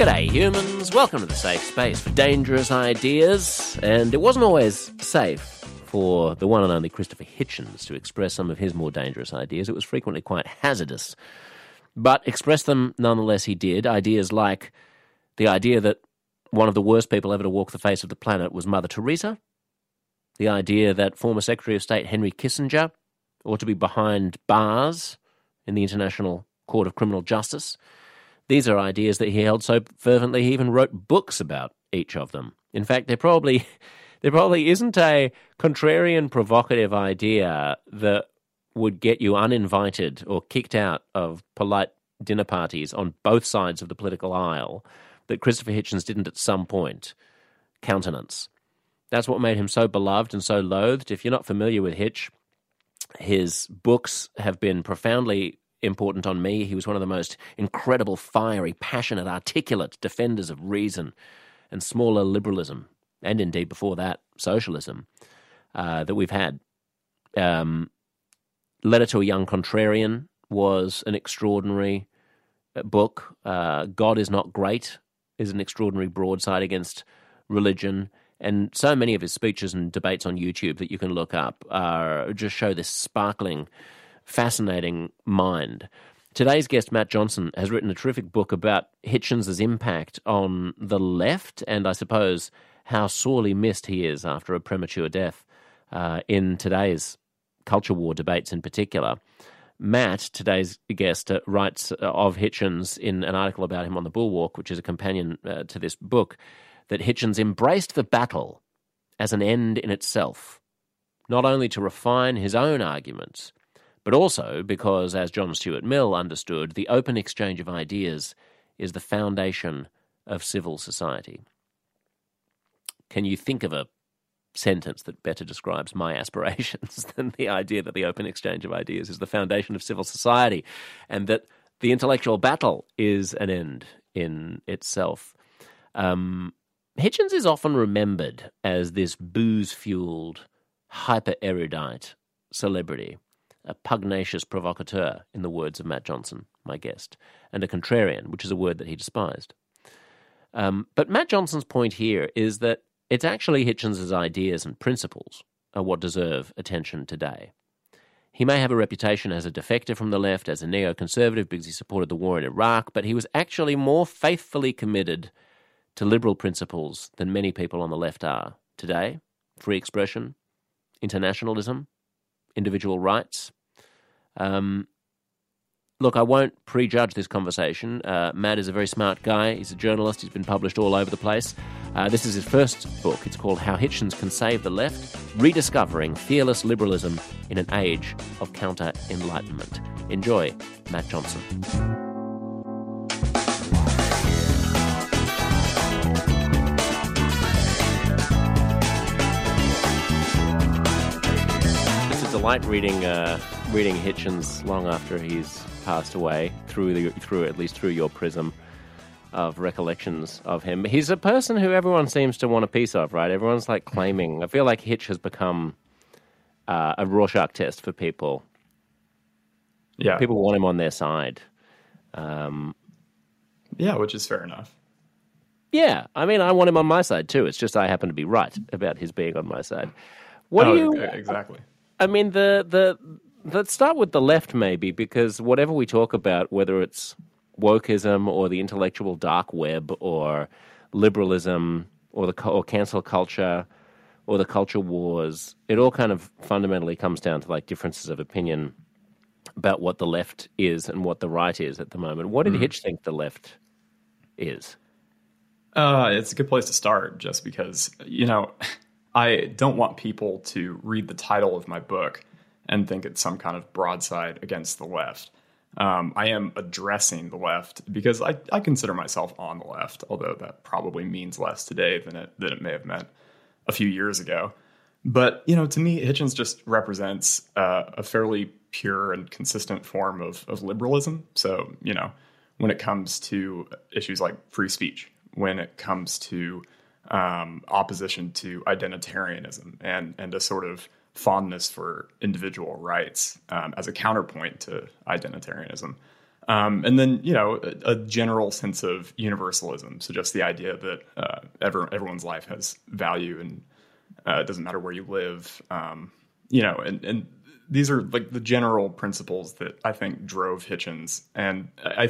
G'day, humans. Welcome to the safe space for dangerous ideas. And it wasn't always safe for the one and only Christopher Hitchens to express some of his more dangerous ideas. It was frequently quite hazardous. But express them nonetheless, he did. Ideas like the idea that one of the worst people ever to walk the face of the planet was Mother Teresa, the idea that former Secretary of State Henry Kissinger ought to be behind bars in the International Court of Criminal Justice. These are ideas that he held so fervently he even wrote books about each of them. In fact, there probably there probably isn't a contrarian provocative idea that would get you uninvited or kicked out of polite dinner parties on both sides of the political aisle that Christopher Hitchens didn't at some point countenance. That's what made him so beloved and so loathed. If you're not familiar with Hitch, his books have been profoundly important on me. He was one of the most incredible, fiery, passionate, articulate defenders of reason and small l liberalism, and indeed before that, socialism, uh, that we've had. Um, Letter to a Young Contrarian was an extraordinary uh, book. Uh, God is Not Great is an extraordinary broadside against religion. And so many of his speeches and debates on YouTube that you can look up are just show this sparkling fascinating mind. Today's guest, Matt Johnson, has written a terrific book about Hitchens' impact on the left, and I suppose how sorely missed he is after a premature death uh, in today's culture war debates in particular. Matt, today's guest, uh, writes uh, of Hitchens in an article about him on the Bulwark, which is a companion uh, to this book, that Hitchens embraced the battle as an end in itself, not only to refine his own arguments, but also because, as John Stuart Mill understood, the open exchange of ideas is the foundation of civil society. Can you think of a sentence that better describes my aspirations than the idea that the open exchange of ideas is the foundation of civil society and that the intellectual battle is an end in itself? Um, Hitchens is often remembered as this booze fueled, hyper erudite celebrity a pugnacious provocateur, in the words of Matt Johnson, my guest, and a contrarian, which is a word that he despised. Um, but Matt Johnson's point here is that it's actually Hitchens' ideas and principles are what deserve attention today. He may have a reputation as a defector from the left, as a neoconservative because he supported the war in Iraq, but he was actually more faithfully committed to liberal principles than many people on the left are today free expression, internationalism, individual rights. Um, look, I won't prejudge this conversation. Uh, Matt is a very smart guy. He's a journalist. He's been published all over the place. Uh, this is his first book. It's called How Hitchens Can Save the Left Rediscovering Fearless Liberalism in an Age of Counter Enlightenment. Enjoy, Matt Johnson. Delight reading uh, reading Hitchens long after he's passed away through the through at least through your prism of recollections of him. He's a person who everyone seems to want a piece of, right? Everyone's like claiming. I feel like Hitch has become uh, a Rorschach test for people. Yeah, people want him on their side. Um, yeah, which is fair enough. Yeah, I mean, I want him on my side too. It's just I happen to be right about his being on my side. What oh, do you exactly? I mean, the the let's start with the left, maybe, because whatever we talk about, whether it's wokeism or the intellectual dark web or liberalism or the or cancel culture or the culture wars, it all kind of fundamentally comes down to like differences of opinion about what the left is and what the right is at the moment. What did mm. Hitch think the left is? Uh, it's a good place to start, just because you know I don't want people to read the title of my book and think it's some kind of broadside against the left. Um, I am addressing the left because I, I consider myself on the left, although that probably means less today than it than it may have meant a few years ago. But you know, to me, Hitchens just represents uh, a fairly pure and consistent form of, of liberalism. So you know, when it comes to issues like free speech, when it comes to um, opposition to identitarianism and and a sort of fondness for individual rights um, as a counterpoint to identitarianism. Um, and then, you know, a, a, general sense of universalism. So just the idea that uh, every, everyone's life has value and uh, it doesn't matter where you live. Um, you know, and, and these are like the general principles that I think drove Hitchens. And I,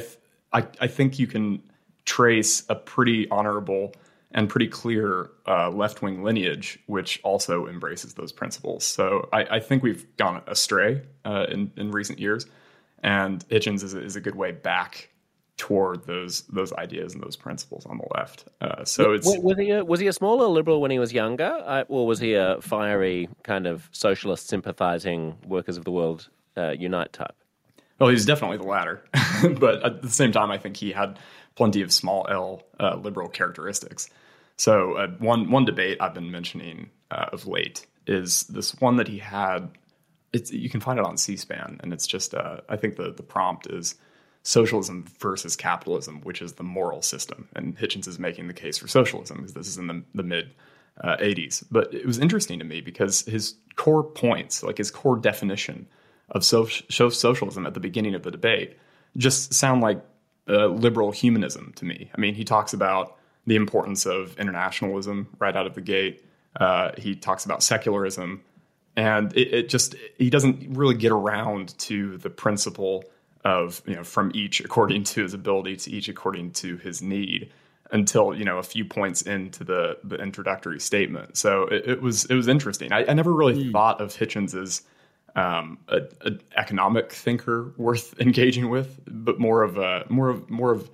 I, I think you can trace a pretty honorable and pretty clear uh, left wing lineage, which also embraces those principles. So I, I think we've gone astray uh, in, in recent years, and Hitchens is, is a good way back toward those those ideas and those principles on the left. Uh, so it's was he a, was he a small l liberal when he was younger, uh, or was he a fiery kind of socialist sympathizing workers of the world uh, unite type? Well, he's definitely the latter, but at the same time, I think he had plenty of small L uh, liberal characteristics. So uh, one one debate I've been mentioning uh, of late is this one that he had. It's you can find it on C-SPAN, and it's just I think the the prompt is socialism versus capitalism, which is the moral system. And Hitchens is making the case for socialism because this is in the, the mid uh, 80s. But it was interesting to me because his core points, like his core definition of so- socialism at the beginning of the debate, just sound like uh, liberal humanism to me. I mean, he talks about the importance of internationalism right out of the gate. Uh, he talks about secularism. And it, it just, he doesn't really get around to the principle of you know from each according to his ability to each according to his need until you know a few points into the the introductory statement. So it, it was it was interesting. I, I never really mm. thought of Hitchens as um, an economic thinker worth engaging with, but more of a more of more of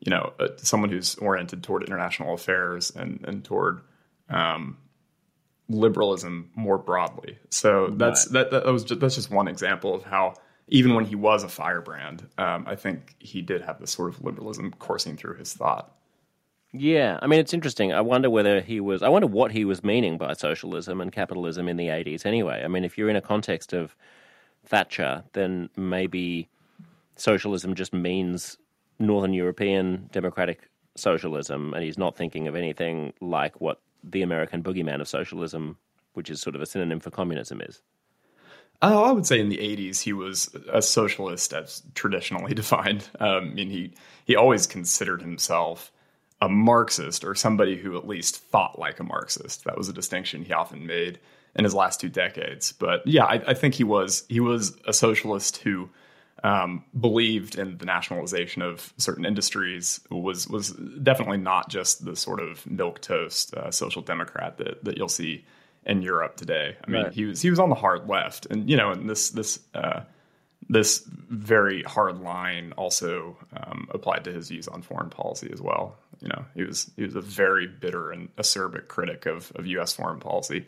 you know someone who's oriented toward international affairs and and toward um, liberalism more broadly. So that's right. that, that was just, that's just one example of how even when he was a firebrand, um, I think he did have this sort of liberalism coursing through his thought. Yeah, I mean, it's interesting. I wonder whether he was, I wonder what he was meaning by socialism and capitalism in the 80s anyway. I mean, if you're in a context of Thatcher, then maybe socialism just means Northern European democratic socialism, and he's not thinking of anything like what the American boogeyman of socialism, which is sort of a synonym for communism, is. Oh, I would say in the '80s he was a socialist as traditionally defined. Um, I mean, he he always considered himself a Marxist or somebody who at least thought like a Marxist. That was a distinction he often made in his last two decades. But yeah, I, I think he was he was a socialist who um, believed in the nationalization of certain industries. Was was definitely not just the sort of milk toast uh, social democrat that that you'll see in Europe today. I mean, right. he was he was on the hard left, and you know, and this this uh, this very hard line also um, applied to his views on foreign policy as well. You know, he was he was a very bitter and acerbic critic of of U.S. foreign policy.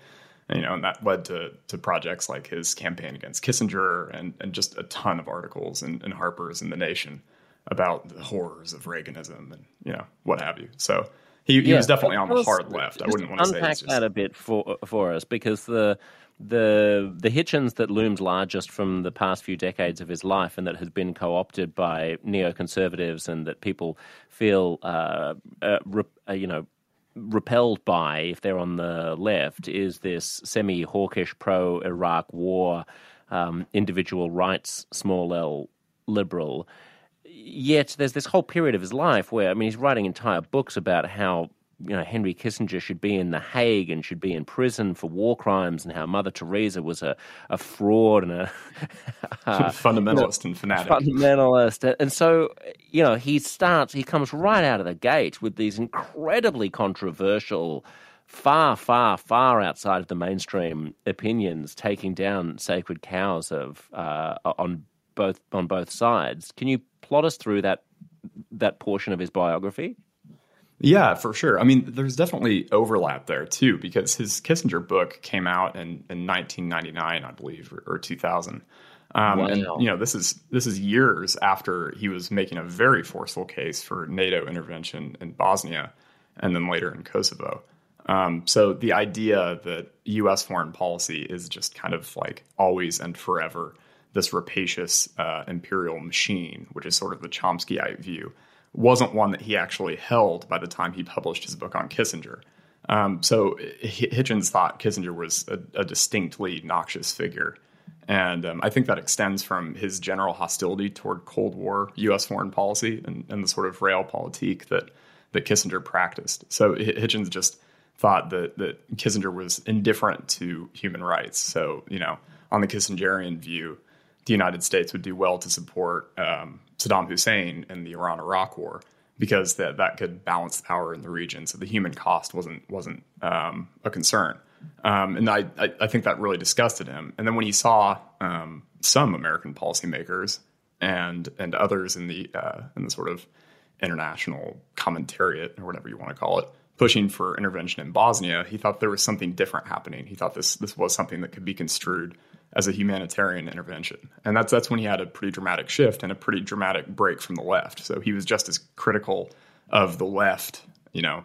And, you know, and that led to to projects like his campaign against Kissinger and and just a ton of articles in, in Harper's and the Nation about the horrors of Reaganism and you know what have you. So he, he yeah, was definitely on the hard left. I wouldn't want to unpack say that a bit for for us because the the the Hitchens that loomed largest from the past few decades of his life and that has been co-opted by neoconservatives and that people feel uh, uh, re, uh, you know repelled by if they're on the left is this semi-hawkish pro-Iraq war um, individual rights small l liberal. Yet there's this whole period of his life where I mean he's writing entire books about how you know Henry Kissinger should be in the Hague and should be in prison for war crimes, and how Mother Teresa was a, a fraud and a, fundamentalist you know, and fanatic. Fundamentalist, and so you know he starts. He comes right out of the gate with these incredibly controversial. Far, far, far outside of the mainstream opinions, taking down sacred cows of uh, on both on both sides. Can you plot us through that that portion of his biography? Yeah, for sure. I mean, there's definitely overlap there too, because his Kissinger book came out in, in 1999, I believe, or, or 2000. Um, wow. And you know, this is this is years after he was making a very forceful case for NATO intervention in Bosnia, and then later in Kosovo. Um, so the idea that U.S. foreign policy is just kind of like always and forever this rapacious uh, imperial machine, which is sort of the Chomskyite view, wasn't one that he actually held by the time he published his book on Kissinger. Um, so Hitchens thought Kissinger was a, a, distinctly noxious figure, And um, I think that extends from his general hostility toward Cold War U.S. foreign policy and, and the sort of realpolitik that that Kissinger practiced. So Hitchens just thought that that Kissinger was indifferent to human rights. So you know, on the Kissingerian view, the United States would do well to support um, Saddam Hussein in the Iran-Iraq War because that that could balance power in the region. So the human cost wasn't wasn't um, a concern. Um, and I, I, I, think that really disgusted him. And then when he saw um, some American policymakers and and others in the uh, in the sort of international commentariat or whatever you want to call it, pushing for intervention in Bosnia, he thought there was something different happening. He thought this this was something that could be construed as a humanitarian intervention, and that's that's when he had a pretty dramatic shift and a pretty dramatic break from the left. So he was just as critical of the left, you know,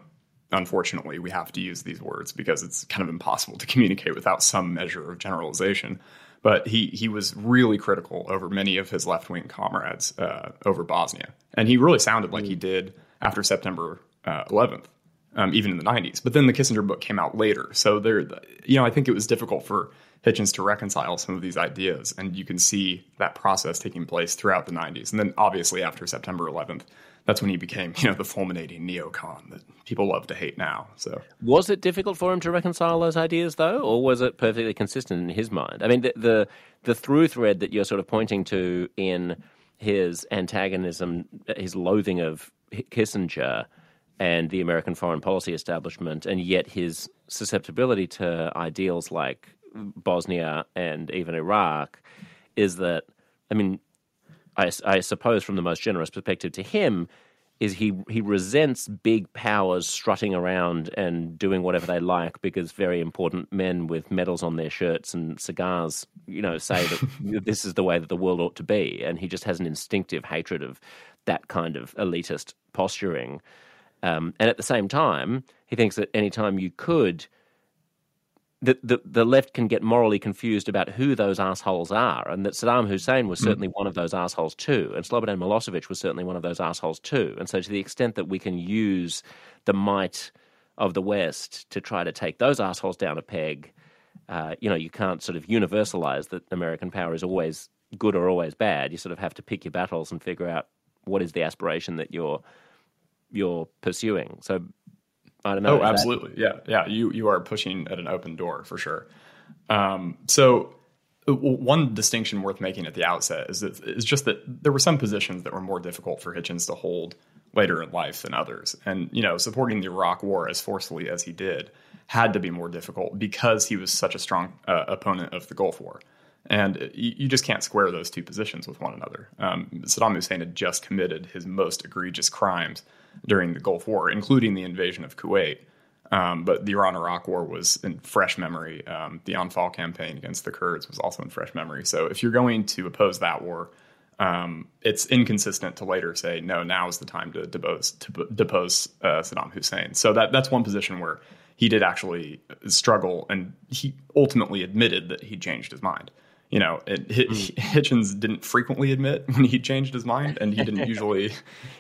unfortunately, we have to use these words because it's kind of impossible to communicate without some measure of generalization. But he he was really critical over many of his left wing comrades uh, over Bosnia, and he really sounded like he did after September uh, 11th, um, even in the 90s. But then the Kissinger book came out later, so there, you know, I think it was difficult for Hitchens to reconcile some of these ideas, and you can see that process taking place throughout the 90s, and then obviously after September 11th that's when he became, you know, the fulminating neocon that people love to hate now. So was it difficult for him to reconcile those ideas, though, or was it perfectly consistent in his mind? I mean, the the, the through thread that you're sort of pointing to in his antagonism, his loathing of Kissinger and the American foreign policy establishment, and yet his susceptibility to ideals like Bosnia and even Iraq, is that I mean I, I suppose, from the most generous perspective to him, is he he resents big powers strutting around and doing whatever they like because very important men with medals on their shirts and cigars, you know, say that this is the way that the world ought to be, and he just has an instinctive hatred of that kind of elitist posturing. Um, and at the same time, he thinks that any time you could the, the, the left can get morally confused about who those assholes are, and that Saddam Hussein was hmm. certainly mm. one of those assholes too, and Slobodan Milosevic was certainly one of those assholes too. And so, to the extent that we can use the might of the West to try to take those assholes down a peg, uh, you know, you can't sort of universalize that American power is always good or always bad. You sort of have to pick your battles and figure out what is the aspiration that you're you're pursuing. So I. Oh, absolutely. Yeah. Yeah. You, you are pushing at an open door for sure. Um, so uh, one distinction worth making at the outset is that is just that there were some positions that were more difficult for Hitchens to hold later in life than others. And, you know, supporting the Iraq war as forcefully as he did had to be more difficult because he was such a strong uh, opponent of the Gulf War. And you, you, just can't square those two positions with one another. Um, Saddam Hussein had just committed his most egregious crimes during the Gulf War, including the invasion of Kuwait. Um, but the Iran Iraq War was in fresh memory. Um, the Anfal campaign against the Kurds was also in fresh memory. So if you're going to oppose that war, um, it's inconsistent to later say, no, now is the time to depose, to depose uh, Saddam Hussein. So that, that's one position where he did actually struggle, and he ultimately admitted that he changed his mind you know, it, mm. Hitchens didn't frequently admit when he changed his mind, and he didn't usually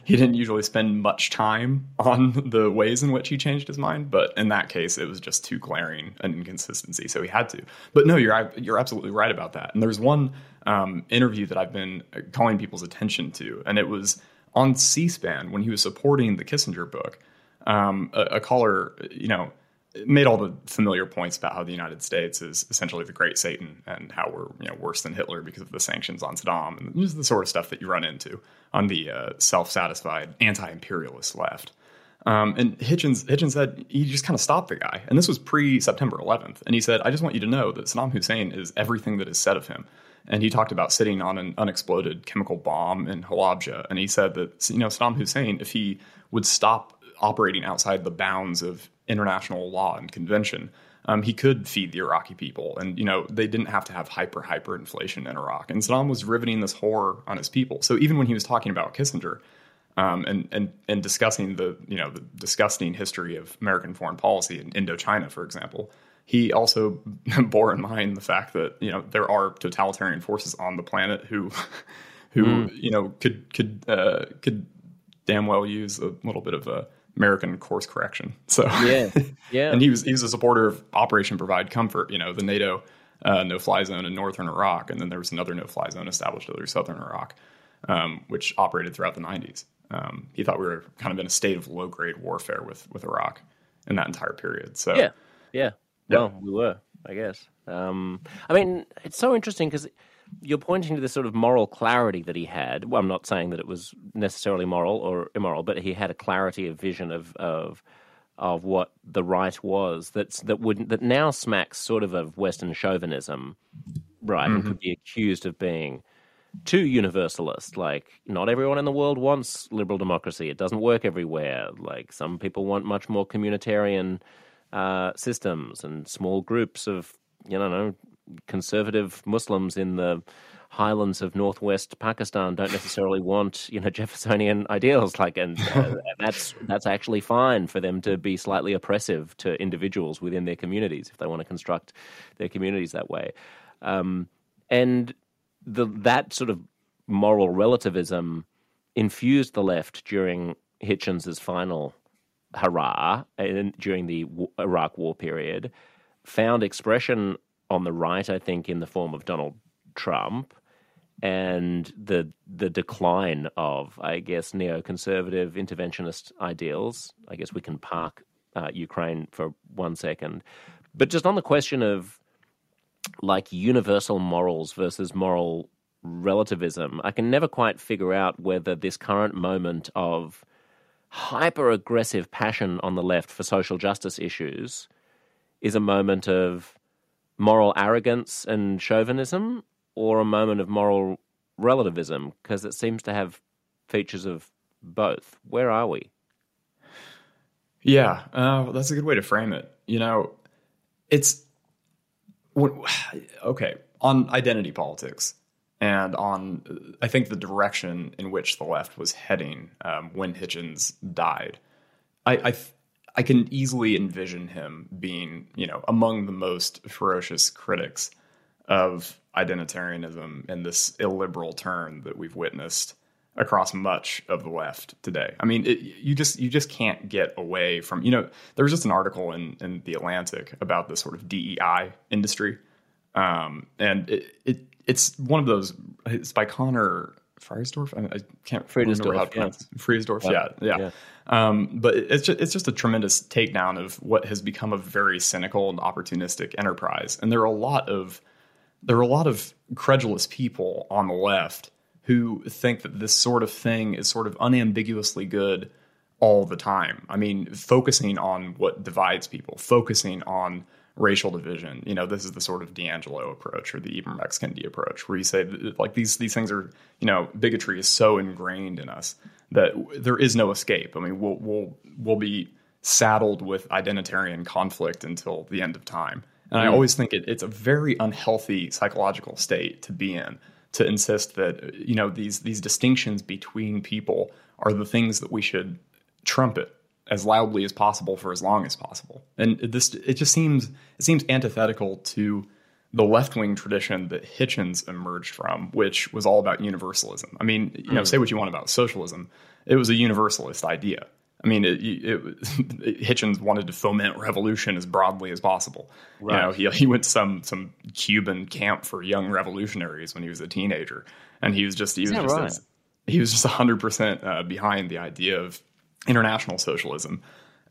he didn't usually spend much time on the ways in which he changed his mind. But in that case, it was just too glaring an inconsistency, so he had to. But no, you're you're absolutely right about that. And there's one um, interview that I've been calling people's attention to, and it was on C-SPAN when he was supporting the Kissinger book. Um, a, a caller, you know made all the familiar points about how the United States is essentially the great Satan and how we're you know worse than Hitler because of the sanctions on Saddam and this is the sort of stuff that you run into on the uh, self-satisfied anti-imperialist left. Um, and Hitchens Hitchens said he just kind of stopped the guy, and this was pre September 11th. And he said, "I just want you to know that Saddam Hussein is everything that is said of him." And he talked about sitting on an unexploded chemical bomb in Halabja, and he said that you know Saddam Hussein, if he would stop operating outside the bounds of international law and convention, um, he could feed the Iraqi people. And, you know, they didn't have to have hyper, hyper inflation in Iraq. And Saddam was riveting this horror on his people. So even when he was talking about Kissinger um, and, and, and discussing the, you know, the disgusting history of American foreign policy in Indochina, for example, he also bore in mind the fact that, you know, there are totalitarian forces on the planet who, who, mm. you know, could, could, uh, could damn well use a little bit of a, American course correction. So yeah, yeah. and he was he was a supporter of Operation Provide Comfort. You know, the NATO uh, no-fly zone in northern Iraq, and then there was another no-fly zone established over southern Iraq, um, which operated throughout the 90s. Um, he thought we were kind of in a state of low-grade warfare with with Iraq in that entire period. So yeah, yeah. yeah. Well, we were, I guess. Um, I mean, it's so interesting because you're pointing to this sort of moral clarity that he had. Well, I'm not saying that it was necessarily moral or immoral, but he had a clarity of vision of of of what the right was. That's that would that now smacks sort of of Western chauvinism, right? Mm-hmm. And could be accused of being too universalist. Like, not everyone in the world wants liberal democracy. It doesn't work everywhere. Like, some people want much more communitarian uh, systems and small groups of, you know, conservative Muslims in the highlands of northwest Pakistan don't necessarily want you know Jeffersonian ideals. Like and, uh, that's that's actually fine for them to be slightly oppressive to individuals within their communities if they want to construct their communities that way. Um, and the that sort of moral relativism infused the left during Hitchens's final hurrah and during the Iraq war period found expression on the right, I think, in the form of Donald Trump and the the decline of, I guess, neoconservative interventionist ideals. I guess we can park uh, Ukraine for one second, but just on the question of like universal morals versus moral relativism, I can never quite figure out whether this current moment of hyper aggressive passion on the left for social justice issues is a moment of moral arrogance and chauvinism or a moment of moral relativism? Because it seems to have features of both. Where are we? Yeah, uh, that's a good way to frame it. You know, it's okay on identity politics and on I think the direction in which the left was heading um, when Hitchens died. I, I I can easily envision him being, you know, among the most ferocious critics of identitarianism and this illiberal turn that we've witnessed across much of the left today. I mean, it, you just you just can't get away from you know. There was just an article in in the Atlantic about this sort of DEI industry, um, and it, it it's one of those. It's by Conor Friedersdorf. I, I can't remember how to pronounce yeah. Yeah, yeah. yeah. Um, but it's just, it's just a tremendous takedown of what has become a very cynical and opportunistic enterprise. And there are a lot of there are a lot of credulous people on the left who think that this sort of thing is sort of unambiguously good all the time. I mean, focusing on what divides people, focusing on racial division. You know, this is the sort of DiAngelo approach or the Ibram X. Kendi approach, where you say like these these things are, you know, bigotry is so ingrained in us that there is no escape. I mean, we'll we'll we'll be saddled with identitarian conflict until the end of time. And. I hmm. always think it, it's a very unhealthy psychological state to be in to insist that you know these these distinctions between people are the things that we should trumpet as loudly as possible for as long as possible. And this it just seems it seems antithetical to the left wing tradition that Hitchens emerged from, which was all about universalism. I mean, you know, mm. say what you want about socialism, it was a universalist idea. I mean, it, it, it, Hitchens wanted to foment revolution as broadly as possible. Right. You know, he, he went to some some Cuban camp for young revolutionaries when he was a teenager, and he was just he was just right? he was just hundred uh, percent behind the idea of international socialism,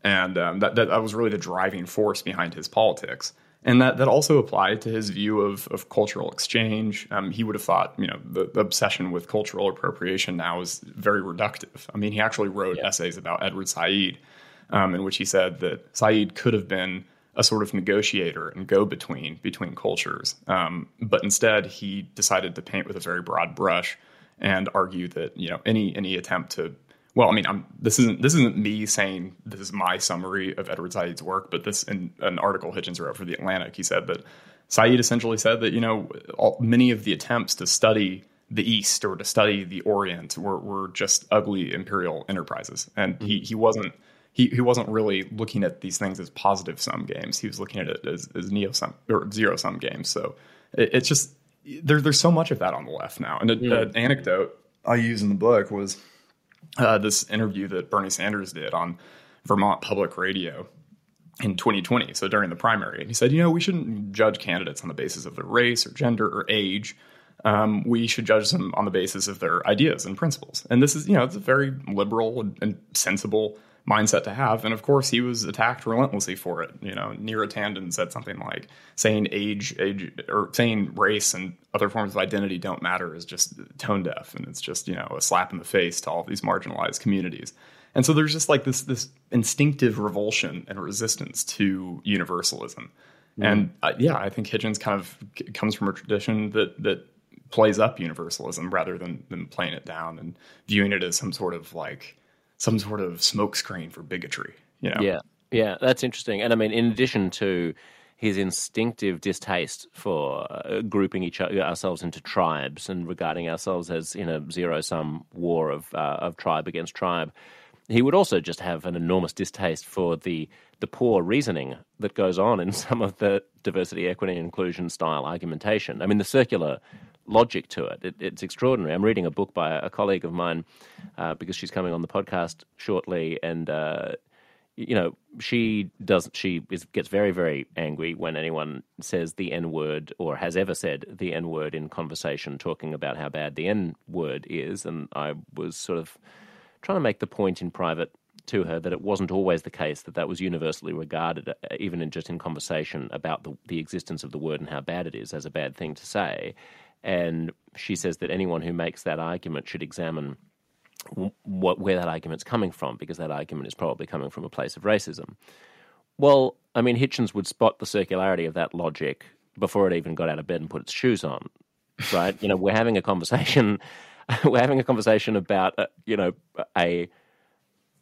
and um, that, that that was really the driving force behind his politics and that that also applied to his view of of cultural exchange. Um, he would have thought, you know, the, the, obsession with cultural appropriation now is very reductive. I mean, he actually wrote yeah. essays about Edward Said, um, in which he said that Said could have been a sort of negotiator and go between between cultures, um, but instead he decided to paint with a very broad brush and argue that you know any any attempt to well, I mean, I'm, this isn't this isn't me saying this is my summary of Edward Said's work, but this in an article Hitchens wrote for the Atlantic, he said that Said essentially said that you know all, many of the attempts to study the East or to study the Orient were, were just ugly imperial enterprises, and mm-hmm. he he wasn't he, he wasn't really looking at these things as positive sum games. He was looking at it as, as neo sum or zero sum games. So it, it's just there, there's so much of that on the left now. And an anecdote I use in the book was uh, this interview that Bernie Sanders did on Vermont Public Radio, in 2020, so during the primary. And he said, you know, we shouldn't judge candidates on the basis of their race or gender or age. Um, we should judge them on the basis of their ideas and principles. And this is, you know, it's a very liberal and, and sensible mindset to have. And of course, he was attacked relentlessly for it. You know, Neera Tanden said something like saying age, age, or saying race and other forms of identity don't matter is just tone deaf, and it's just you know a slap in the face to all of these marginalized communities. And so there's just like this this instinctive revulsion and resistance to universalism. Mm. And uh, yeah, I think Hitchens kind of comes from a tradition that that plays up universalism rather than than playing it down and viewing it as some sort of like some sort of smokescreen for bigotry. You know? Yeah, yeah, that's interesting. And I mean, in addition to his instinctive distaste for uh, grouping each other, ourselves into tribes and regarding ourselves as in a zero sum war of uh, of tribe against tribe, he would also just have an enormous distaste for the the poor reasoning that goes on in some of the diversity, equity, and inclusion style argumentation. I mean, the circular logic to it. it it's extraordinary. I'm reading a book by a colleague of mine uh, because she's coming on the podcast shortly, and uh, you know she does she is, gets very very angry when anyone says the n word or has ever said the n word in conversation, talking about how bad the n word is. And I was sort of trying to make the point in private to her that it wasn't always the case that that was universally regarded, uh, even in just in conversation about the, the existence of the word and how bad it is, as a bad thing to say. And she says that anyone who makes that argument should examine what, where that argument's coming from, because that argument is probably coming from a place of racism. Well, I mean, Hitchens would spot the circularity of that logic before it even got out of bed and put its shoes on, right? you know, we're having a conversation. we're having a conversation about, uh, you know, a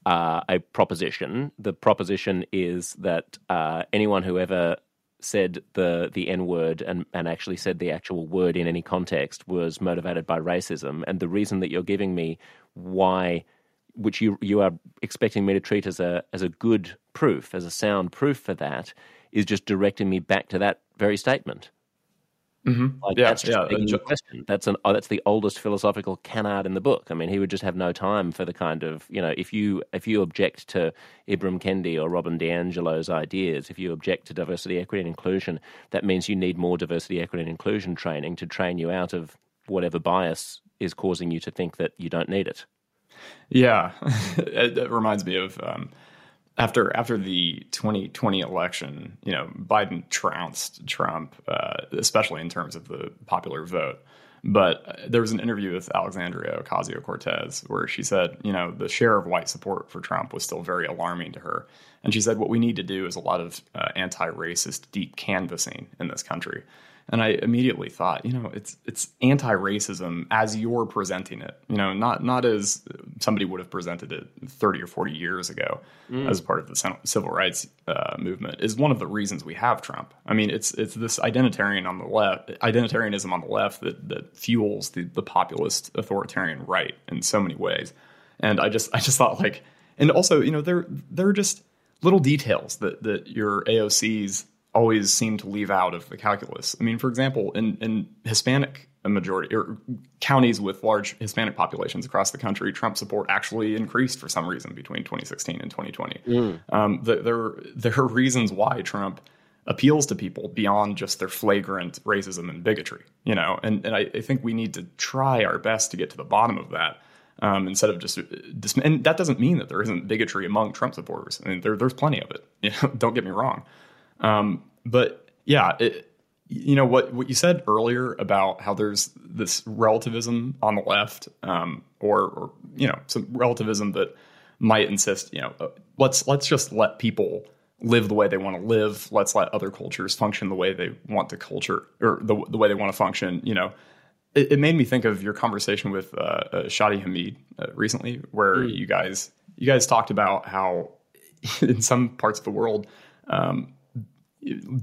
uh, a proposition. The proposition is that uh, anyone who ever said the the N word and, and actually said the actual word in any context was motivated by racism. And the reason that you're giving me why which you you are expecting me to treat as a as a good proof, as a sound proof for that, is just directing me back to that very statement. Mm-hmm. Like, yeah, that's just yeah. question. That's an oh, that's the oldest philosophical canard in the book. I mean, he would just have no time for the kind of you know if you if you object to Ibram Kendi or Robin DiAngelo's ideas, if you object to diversity, equity, and inclusion, that means you need more diversity, equity, and inclusion training to train you out of whatever bias is causing you to think that you don't need it. Yeah, it, it reminds me of. Um, after after the 2020 election, you know, Biden trounced Trump, uh, especially in terms of the popular vote. But uh, there was an interview with Alexandria Ocasio Cortez where she said, you know, the share of white support for Trump was still very alarming to her. And she said, what we need to do is a lot of uh, anti racist deep canvassing in this country. And I immediately thought, you know, it's it's anti-racism as you're presenting it, you know, not not as somebody would have presented it 30 or 40 years ago mm. as part of the civil rights uh, movement is one of the reasons we have Trump. I mean, it's it's this identitarian on the left, identitarianism on the left that that fuels the the populist authoritarian right in so many ways. And I just I just thought like, and also, you know, there there are just little details that that your AOCs always seem to leave out of the calculus. I mean, for example, in, in Hispanic majority or counties with large Hispanic populations across the country, Trump support actually increased for some reason between 2016 and 2020. Mm. Um, the, there, there are reasons why Trump appeals to people beyond just their flagrant racism and bigotry, you know, and, and I, I think we need to try our best to get to the bottom of that. Um, instead of just, and that doesn't mean that there isn't bigotry among Trump supporters. I mean, there, there's plenty of it. You know, don't get me wrong. Um, but yeah, it, you know what what you said earlier about how there's this relativism on the left, um, or, or you know some relativism that might insist, you know, uh, let's let's just let people live the way they want to live. Let's let other cultures function the way they want to culture or the the way they want to function. You know, it, it made me think of your conversation with uh, uh, Shadi Hamid uh, recently, where mm. you guys you guys talked about how in some parts of the world. Um,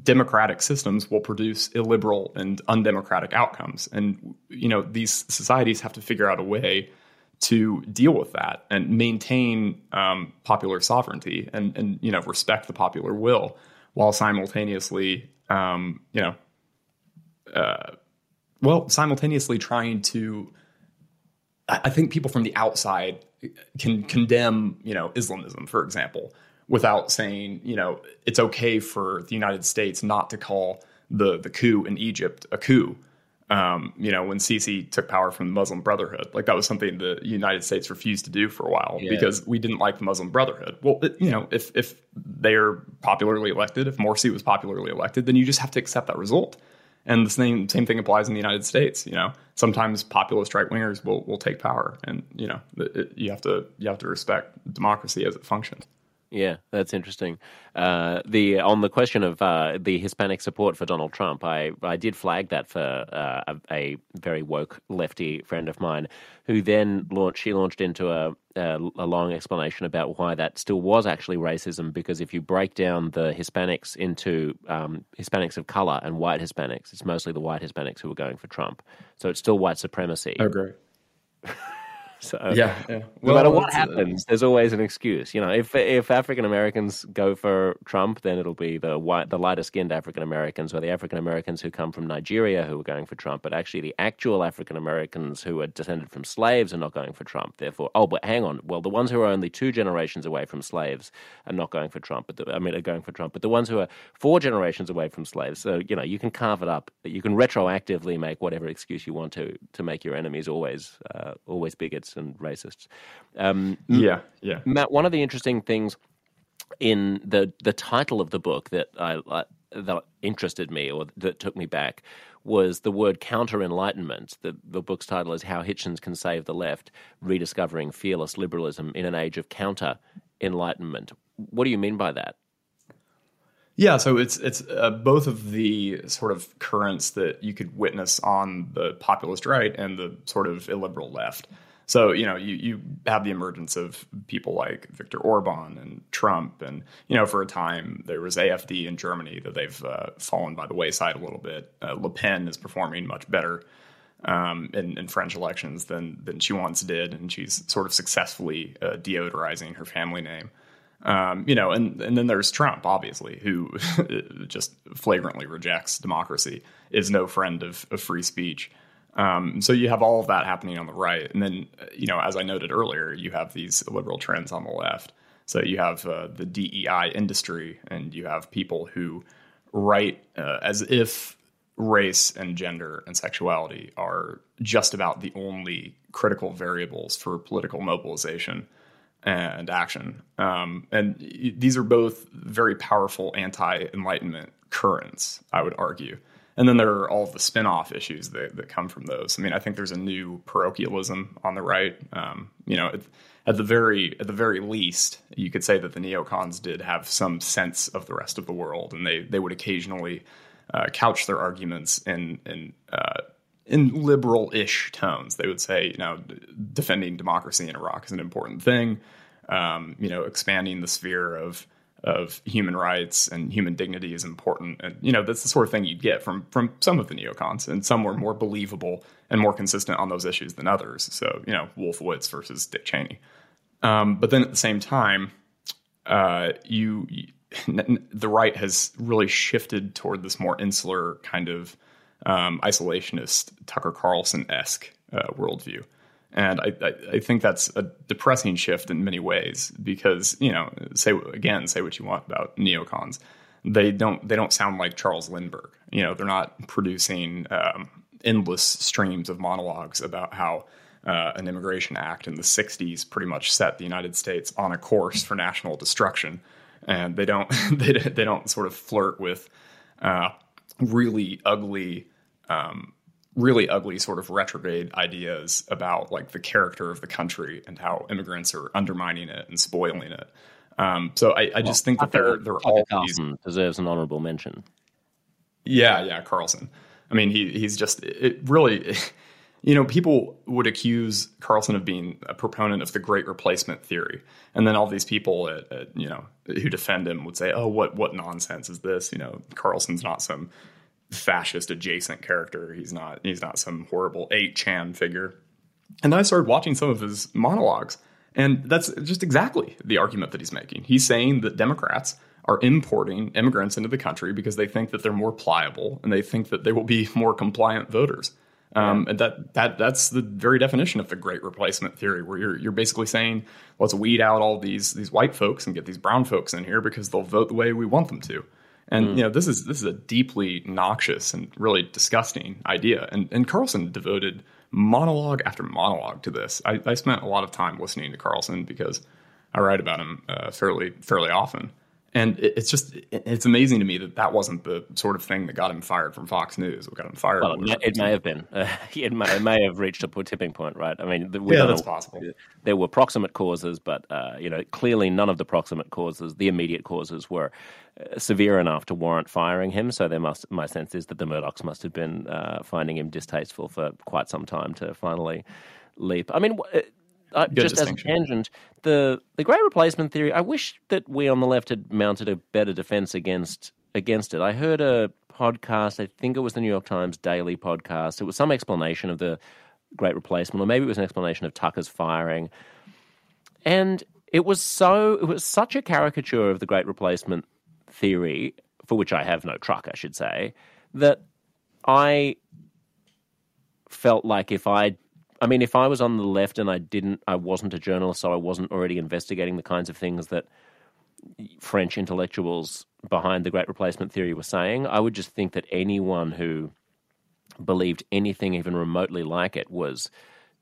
democratic systems will produce illiberal and undemocratic outcomes. And you know these societies have to figure out a way to deal with that and maintain um, popular sovereignty and and you know respect the popular will while simultaneously um, you know uh, well simultaneously trying to I think people from the outside can condemn you know Islamism for example without saying, you know, it's okay for the United States not to call the the coup in Egypt a coup. Um, you know, when Sisi took power from the Muslim Brotherhood, like that was something the United States refused to do for a while yeah. because we didn't like the Muslim Brotherhood. Well, it, you know, if if they're popularly elected, if Morsi was popularly elected, then you just have to accept that result. And the same same thing applies in the United States. You know, sometimes populist right wingers will will take power, and you know, it, you have to you have to respect democracy as it functions. Yeah, that's interesting. Uh, the on the question of uh, the Hispanic support for Donald Trump, I, I did flag that for uh, a, a, very woke lefty friend of mine, who then launched. She launched into a, a, a long explanation about why that still was actually racism. Because if you break down the Hispanics into um, Hispanics of color and white Hispanics, it's mostly the white Hispanics who are going for Trump. So it's still white supremacy. I agree. So yeah, yeah. Well, no matter what happens, there's always an excuse. You know, if if African Americans go for Trump, then it'll be the white, the lighter skinned African Americans or the African Americans who come from Nigeria who are going for Trump. But actually, the actual African Americans who are descended from slaves are not going for Trump. Therefore, oh, but hang on. Well, the ones who are only two generations away from slaves are not going for Trump. But the, I mean, are going for Trump. But the ones who are four generations away from slaves, so you know, you can carve it up. You can retroactively make whatever excuse you want to to make your enemies always uh, always bigots and racists. Um, yeah, yeah. Matt, one of the interesting things in the the title of the book that I, I that interested me or that took me back was the word counter enlightenment. The, the book's title is How Hitchens Can Save the Left Rediscovering Fearless Liberalism in an Age of Counter Enlightenment. What do you mean by that? Yeah, so it's it's uh, both of the sort of currents that you could witness on the populist right and the sort of illiberal left. So, you know, you, you have the emergence of people like Viktor Orban and Trump. And, you know, for a time, there was AFD in Germany that they've uh, fallen by the wayside a little bit. Uh, Le Pen is performing much better um, in, in, French elections than, than she once did. And she's sort of successfully uh, deodorizing her family name. Um, you know, and, and then there's Trump, obviously, who just flagrantly rejects democracy, is no friend of, of free speech. Um, so you have all of that happening on the right, and then you know, as I noted earlier, you have these liberal trends on the left. So you have uh, the DEI industry, and you have people who write uh, as if race and gender and sexuality are just about the only critical variables for political mobilization and action. Um, and these are both very powerful anti Enlightenment currents, I would argue. And then there are all the spin-off issues that, that come from those. I mean, I think there's a new parochialism on the right. Um, you know, at, at, the very at the very least, you could say that the neocons did have some sense of the rest of the world, and they they would occasionally uh, couch their arguments in in uh, in liberal-ish tones. They would say, you know, defending democracy in Iraq is an important thing. Um, you know, expanding the sphere of of human rights and human dignity is important. And you know that's the sort of thing you'd get from from some of the neocons, and some were more believable and more consistent on those issues than others. So you know Wolfowitz versus Dick Cheney. Um, but then at the same time, uh, you, you the right has really shifted toward this more insular kind of um, isolationist Tucker Carlson esque uh, worldview. And I, I, I, think that's a depressing shift in many ways because, you know, say again, say what you want about neocons. They don't they don't sound like Charles Lindbergh. You know, they're not producing um, endless streams of monologues about how uh, an immigration act in the 60s pretty much set the United States on a course for national destruction. And they don't they, they don't sort of flirt with uh, really ugly um, really ugly sort of retrograde ideas about like the character of the country and how immigrants are undermining it and spoiling it. Um, so I, I just think that they're they're all Carlson these, deserves an honorable mention. Yeah, yeah, Carlson. I mean, he he's just it really. You know, people would accuse Carlson of being a proponent of the Great Replacement theory, and then all these people at, at you know who defend him would say, "Oh, what what nonsense is this?" You know, Carlson's not some fascist adjacent character. He's not he's not some horrible 8chan figure. And then I started watching some of his monologues, and that's just exactly the argument that he's making. He's saying that Democrats are importing immigrants into the country because they think that they're more pliable and they think that they will be more compliant voters. Um, and that that that's the very definition of the great replacement theory, where you're you're basically saying let's weed out all these these white folks and get these brown folks in here because they'll vote the way we want them to. And mm. you know this is this is a deeply noxious and really disgusting idea. And and Carlson devoted monologue after monologue to this. I, I spent a lot of time listening to Carlson because I write about him uh, fairly fairly often and it's just it's amazing to me that that wasn't the sort of thing that got him fired from Fox News. What got him fired? Well, it may, have been. Uh, it, may, it, may, have reached a tipping point, right? I mean, yeah, that's possible. There were proximate causes, but uh, you know, clearly none of the proximate causes, the immediate causes, were uh, severe enough to warrant firing him. So there must, my sense is that the Murdochs must have been uh, finding him distasteful for quite some time to finally leap. I mean, uh, just as a tangent, the the great replacement theory. I wish that we on the left had mounted a better defense against against it. I heard a podcast. I think it was the New York Times Daily podcast. It was some explanation of the great replacement, or maybe it was an explanation of Tucker's firing, and it was so it was such a caricature of the great replacement theory, for which I have no truck, I should say, that I felt like if I I mean, if I was on the left and I didn't, I wasn't a journalist, so I wasn't already investigating the kinds of things that French intellectuals behind the Great Replacement theory were saying, I would just think that anyone who believed anything even remotely like it was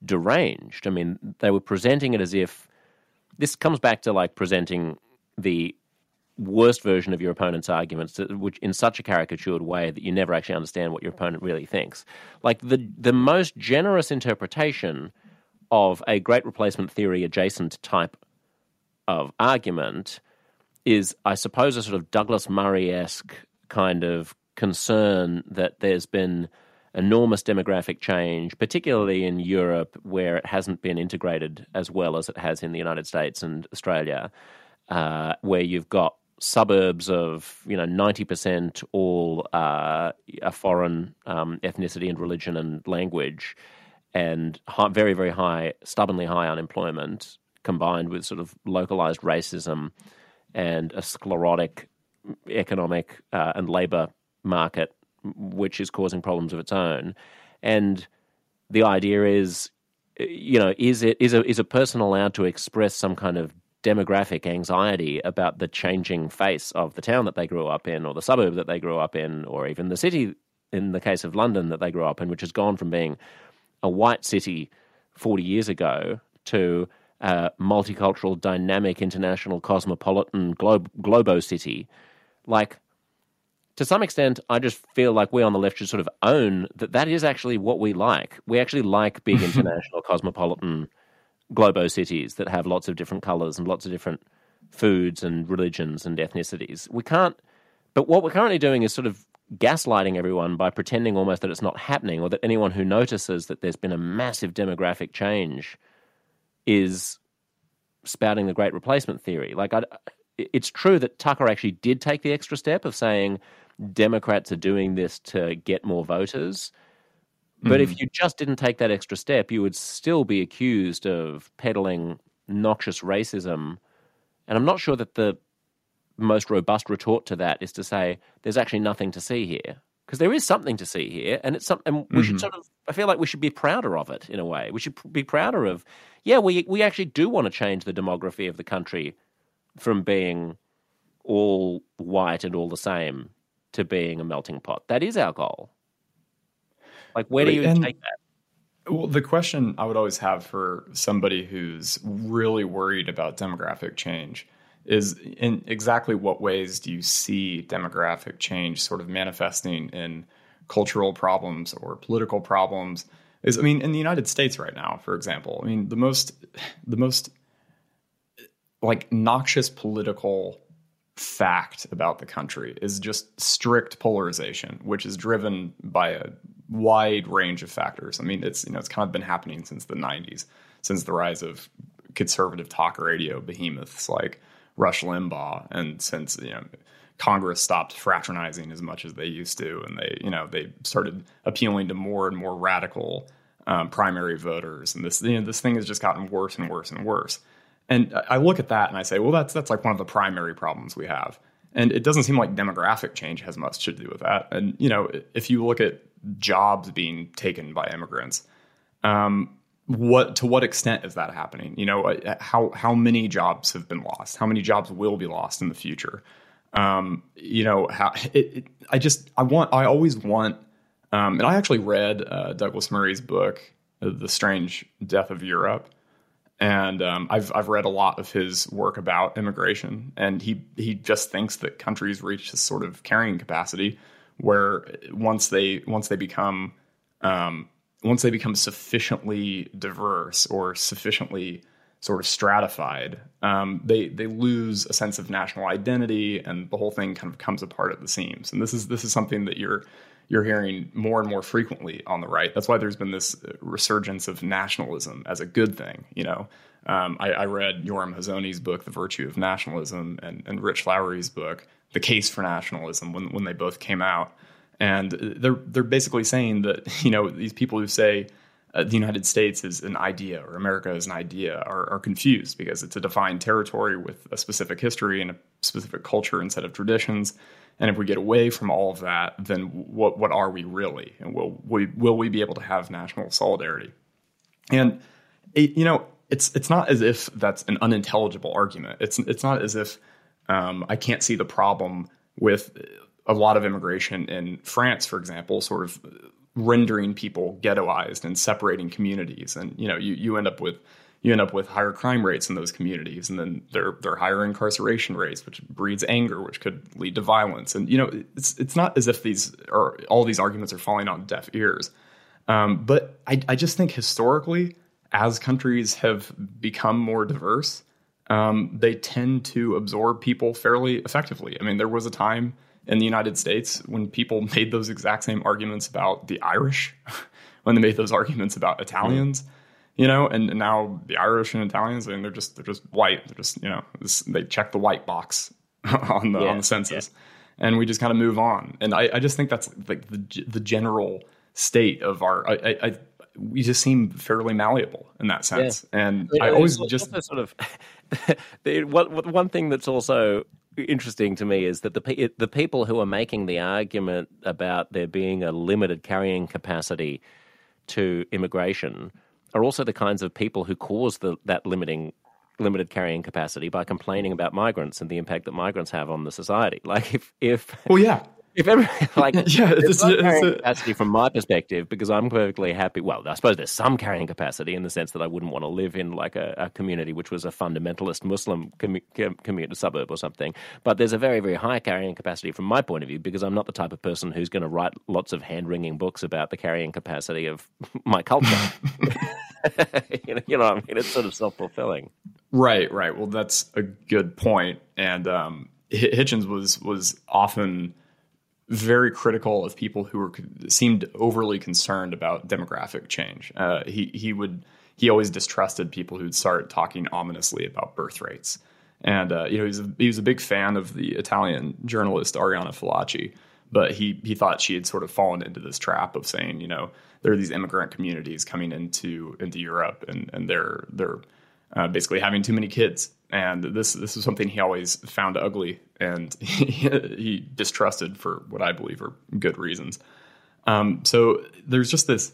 deranged. I mean, they were presenting it as if this comes back to like presenting the worst version of your opponent's arguments, which in such a caricatured way that you never actually understand what your opponent really thinks. Like the the most generous interpretation of a great replacement theory adjacent type of argument is, I suppose, a sort of Douglas Murray esque kind of concern that there's been enormous demographic change, particularly in Europe, where it hasn't been integrated as well as it has in the United States and Australia, uh, where you've got suburbs of you know ninety percent all uh, a foreign um, ethnicity and religion and language, and high, very very high, stubbornly high unemployment, combined with sort of localized racism and a sclerotic economic uh, and labor market, which is causing problems of its own, and the idea is, you know, is it is a is a person allowed to express some kind of demographic anxiety about the changing face of the town that they grew up in, or the suburb that they grew up in, or even the city, in the case of London, that they grew up in, which has gone from being a white city 40 years ago to a multicultural, dynamic, international, cosmopolitan globe, globo city. Like, to some extent, I just feel like we on the left should sort of own that that is actually what we like. We actually like big international, cosmopolitan globo cities that have lots of different colors and lots of different foods and religions and ethnicities. We can't, but what we're currently doing is sort of gaslighting everyone by pretending almost that it's not happening or that anyone who notices that there's been a massive demographic change is spouting the great replacement theory. Like, I, it's true that Tucker actually did take the extra step of saying Democrats are doing this to get more voters. But mm. if you just didn't take that extra step, you would still be accused of peddling noxious racism. And I'm not sure that the most robust retort to that is to say there's actually nothing to see here because there is something to see here, and it's something we mm-hmm. should sort of. I feel like we should be prouder of it in a way. We should be prouder of, yeah, we we actually do want to change the demography of the country from being all white and all the same to being a melting pot. That is our goal. Like, where do you and, take that? Well, the question I would always have for somebody who's really worried about demographic change is in exactly what ways do you see demographic change sort of manifesting in cultural problems or political problems? Is I mean, in the United States right now, for example, I mean, the most the most like noxious political fact about the country is just strict polarization, which is driven by a wide range of factors. I mean, it's you know it's kind of been happening since the '90s, since the rise of conservative talk radio behemoths like Rush Limbaugh, and since you know Congress stopped fraternizing as much as they used to, and they you know they started appealing to more and more radical um, primary voters, and this you know this thing has just gotten worse and worse and worse. And I look at that and I say, well, that's that's like one of the primary problems we have. And it doesn't seem like demographic change has much to do with that. And, you know, if you look at jobs being taken by immigrants, um, what to what extent is that happening? You know, uh, how how many jobs have been lost? How many jobs will be lost in the future? Um, you know, how it, it, I just I want I always want, um, and I actually read uh, Douglas Murray's book, The Strange Death of Europe, and um, I've I've read a lot of his work about immigration, and he he just thinks that countries reach this sort of carrying capacity where once they once they become um, once they become sufficiently diverse or sufficiently sort of stratified, um, they they lose a sense of national identity, and the whole thing kind of comes apart at the seams. And this is this is something that you're you're hearing more and more frequently on the right. That's why there's been this resurgence of nationalism as a good thing. You know, um, I, I, read Yoram Hazony's book, The Virtue of Nationalism, and, and Rich Lowry's book, The Case for Nationalism, when when they both came out, and they're they're basically saying that you know these people who say uh, the United States is an idea or America is an idea are, are confused because it's a defined territory with a specific history and a specific culture and set of traditions and if we get away from all of that, then what what are we really? And will we will we be able to have national solidarity? And it, you know, it's it's not as if that's an unintelligible argument. It's it's not as if um, I can't see the problem with a lot of immigration in France, for example, sort of rendering people ghettoized and separating communities. And you know, you you end up with you end up with higher crime rates in those communities, and then they're they're higher incarceration rates, which breeds anger, which could lead to violence. And you know, it's it's not as if these are all these arguments are falling on deaf ears. Um, but I, I just think historically, as countries have become more diverse, um, they tend to absorb people fairly effectively. I mean, there was a time in the United States when people made those exact same arguments about the Irish, when they made those arguments about Italians. Mm-hmm you know, and, and, now the Irish and Italians, I mean, they're just they're just white. They're just you know this, they check the white box on the yeah, on the census, yeah. and we just kind of move on. And I, I just think that's like the the general state of our. I, I, we just seem fairly malleable in that sense, yeah. and I, always just sort of the, what, one thing that's also interesting to me is that the the people who are making the argument about there being a limited carrying capacity to immigration are also the kinds of people who cause the, that limiting limited carrying capacity by complaining about migrants and the impact that migrants have on the society. Like if if well, yeah. If every, like yeah, it's, it's, carrying capacity from my perspective, because I'm perfectly happy. Well, I suppose there's some carrying capacity in the sense that I wouldn't want to live in like a, a community which was a fundamentalist Muslim commu- community suburb or something. But there's a very very high carrying capacity from my point of view because I'm not the type of person who's going to write lots of hand wringing books about the carrying capacity of my culture. you, know, you know what I mean? It's sort of self fulfilling. Right, right. Well, that's a good point. And um, Hitchens was was often very critical of people who were seemed overly concerned about demographic change. Uh, he he would he always distrusted people who'd start talking ominously about birth rates. And uh, you know, he was, a, he was a big fan of the Italian journalist Oriana Fallaci, but he he thought she had sort of fallen into this trap of saying, you know, there are these immigrant communities coming into into Europe, and and they're they're uh, basically having too many kids. And this this is something he always found ugly, and he, he distrusted for what I believe are good reasons. Um, so there's just this.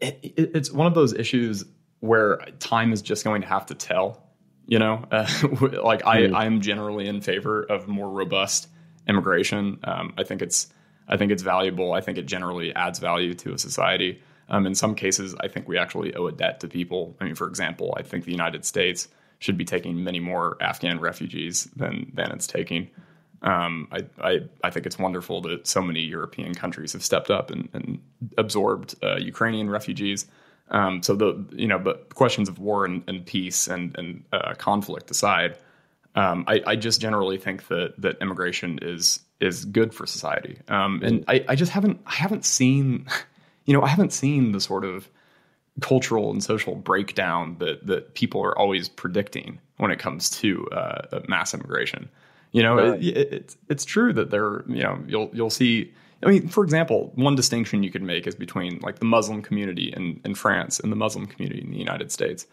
It, it, it's one of those issues where time is just going to have to tell. You know, uh, like I, mm. I am generally in favor of more robust immigration. Um, I think it's I think it's valuable. I think it generally adds value to a society. Um, in some cases, I think we actually owe a debt to people. I mean, for example, I think the United States should be taking many more Afghan refugees than than it's taking. Um, I, I, I think it's wonderful that so many European countries have stepped up and, and absorbed uh, Ukrainian refugees. Um, so the you know, but questions of war and, and peace and and uh, conflict aside, um, I, I, just generally think that that immigration is is good for society. Um, and I, I just haven't I haven't seen, you know, I haven't seen the sort of cultural and social breakdown that that people are always predicting when it comes to uh, mass immigration. You know, right. it, it, it's it's true that there, you know, you'll you'll see. I mean, for example, one distinction you could make is between like the Muslim community in, in France and the Muslim community in the United States.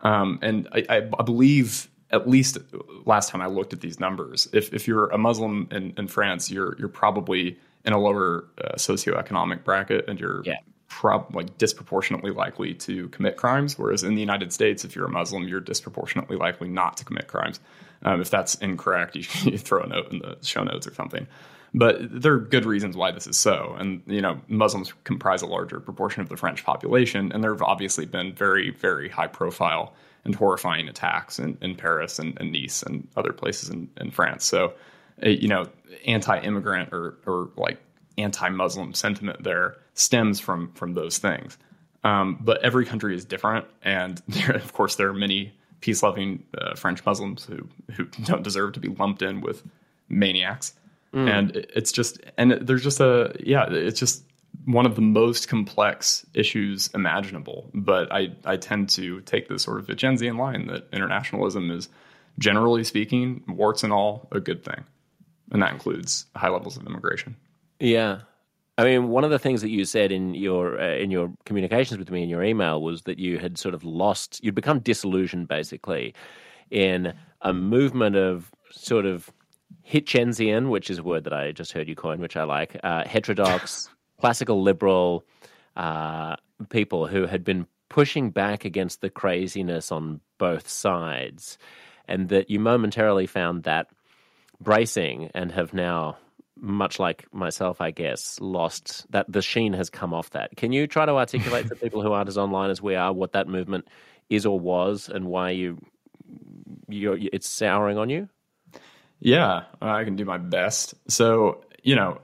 Um, and I, I, believe at least last time I looked at these numbers, if if you're a Muslim in, in France, you're you're probably in a lower uh, socioeconomic bracket, and you're Yeah. Prob like disproportionately likely to commit crimes. Whereas in the United States, if you're a Muslim, you're disproportionately likely not to commit crimes. Um, if that's incorrect, you throw a note in the show notes or something. But there are good reasons why this is so, and you know, Muslims comprise a larger proportion of the French population, and there have obviously been very, very high-profile and horrifying attacks in, in Paris and, and Nice and other places in, in France. So, uh, you know, anti-immigrant or or like anti-Muslim sentiment there stems from from those things. Um, but every country is different, and there, of course, there are many peace-loving uh, French Muslims who who don't deserve to be lumped in with maniacs. And it- it's just, and there's just a, yeah, it's just one of the most complex issues imaginable. But I, I tend to take this sort of Hitchensian line that internationalism is, generally speaking, warts and all, a good thing. And that includes high levels of immigration. Yeah. I mean, one of the things that you said in your uh, in your communications with me in your email was that you had sort of lost, you'd become disillusioned basically in a movement of sort of Hitchensian, which is a word that I just heard you coin, which I like, uh, heterodox, classical liberal uh, people who had been pushing back against the craziness on both sides, and that you momentarily found that bracing and have now much like myself i guess lost that the sheen has come off that can you try to articulate for people who aren't as online as we are what that movement is or was and why you you're it's souring on you Yeah, I can do my best. So, you know,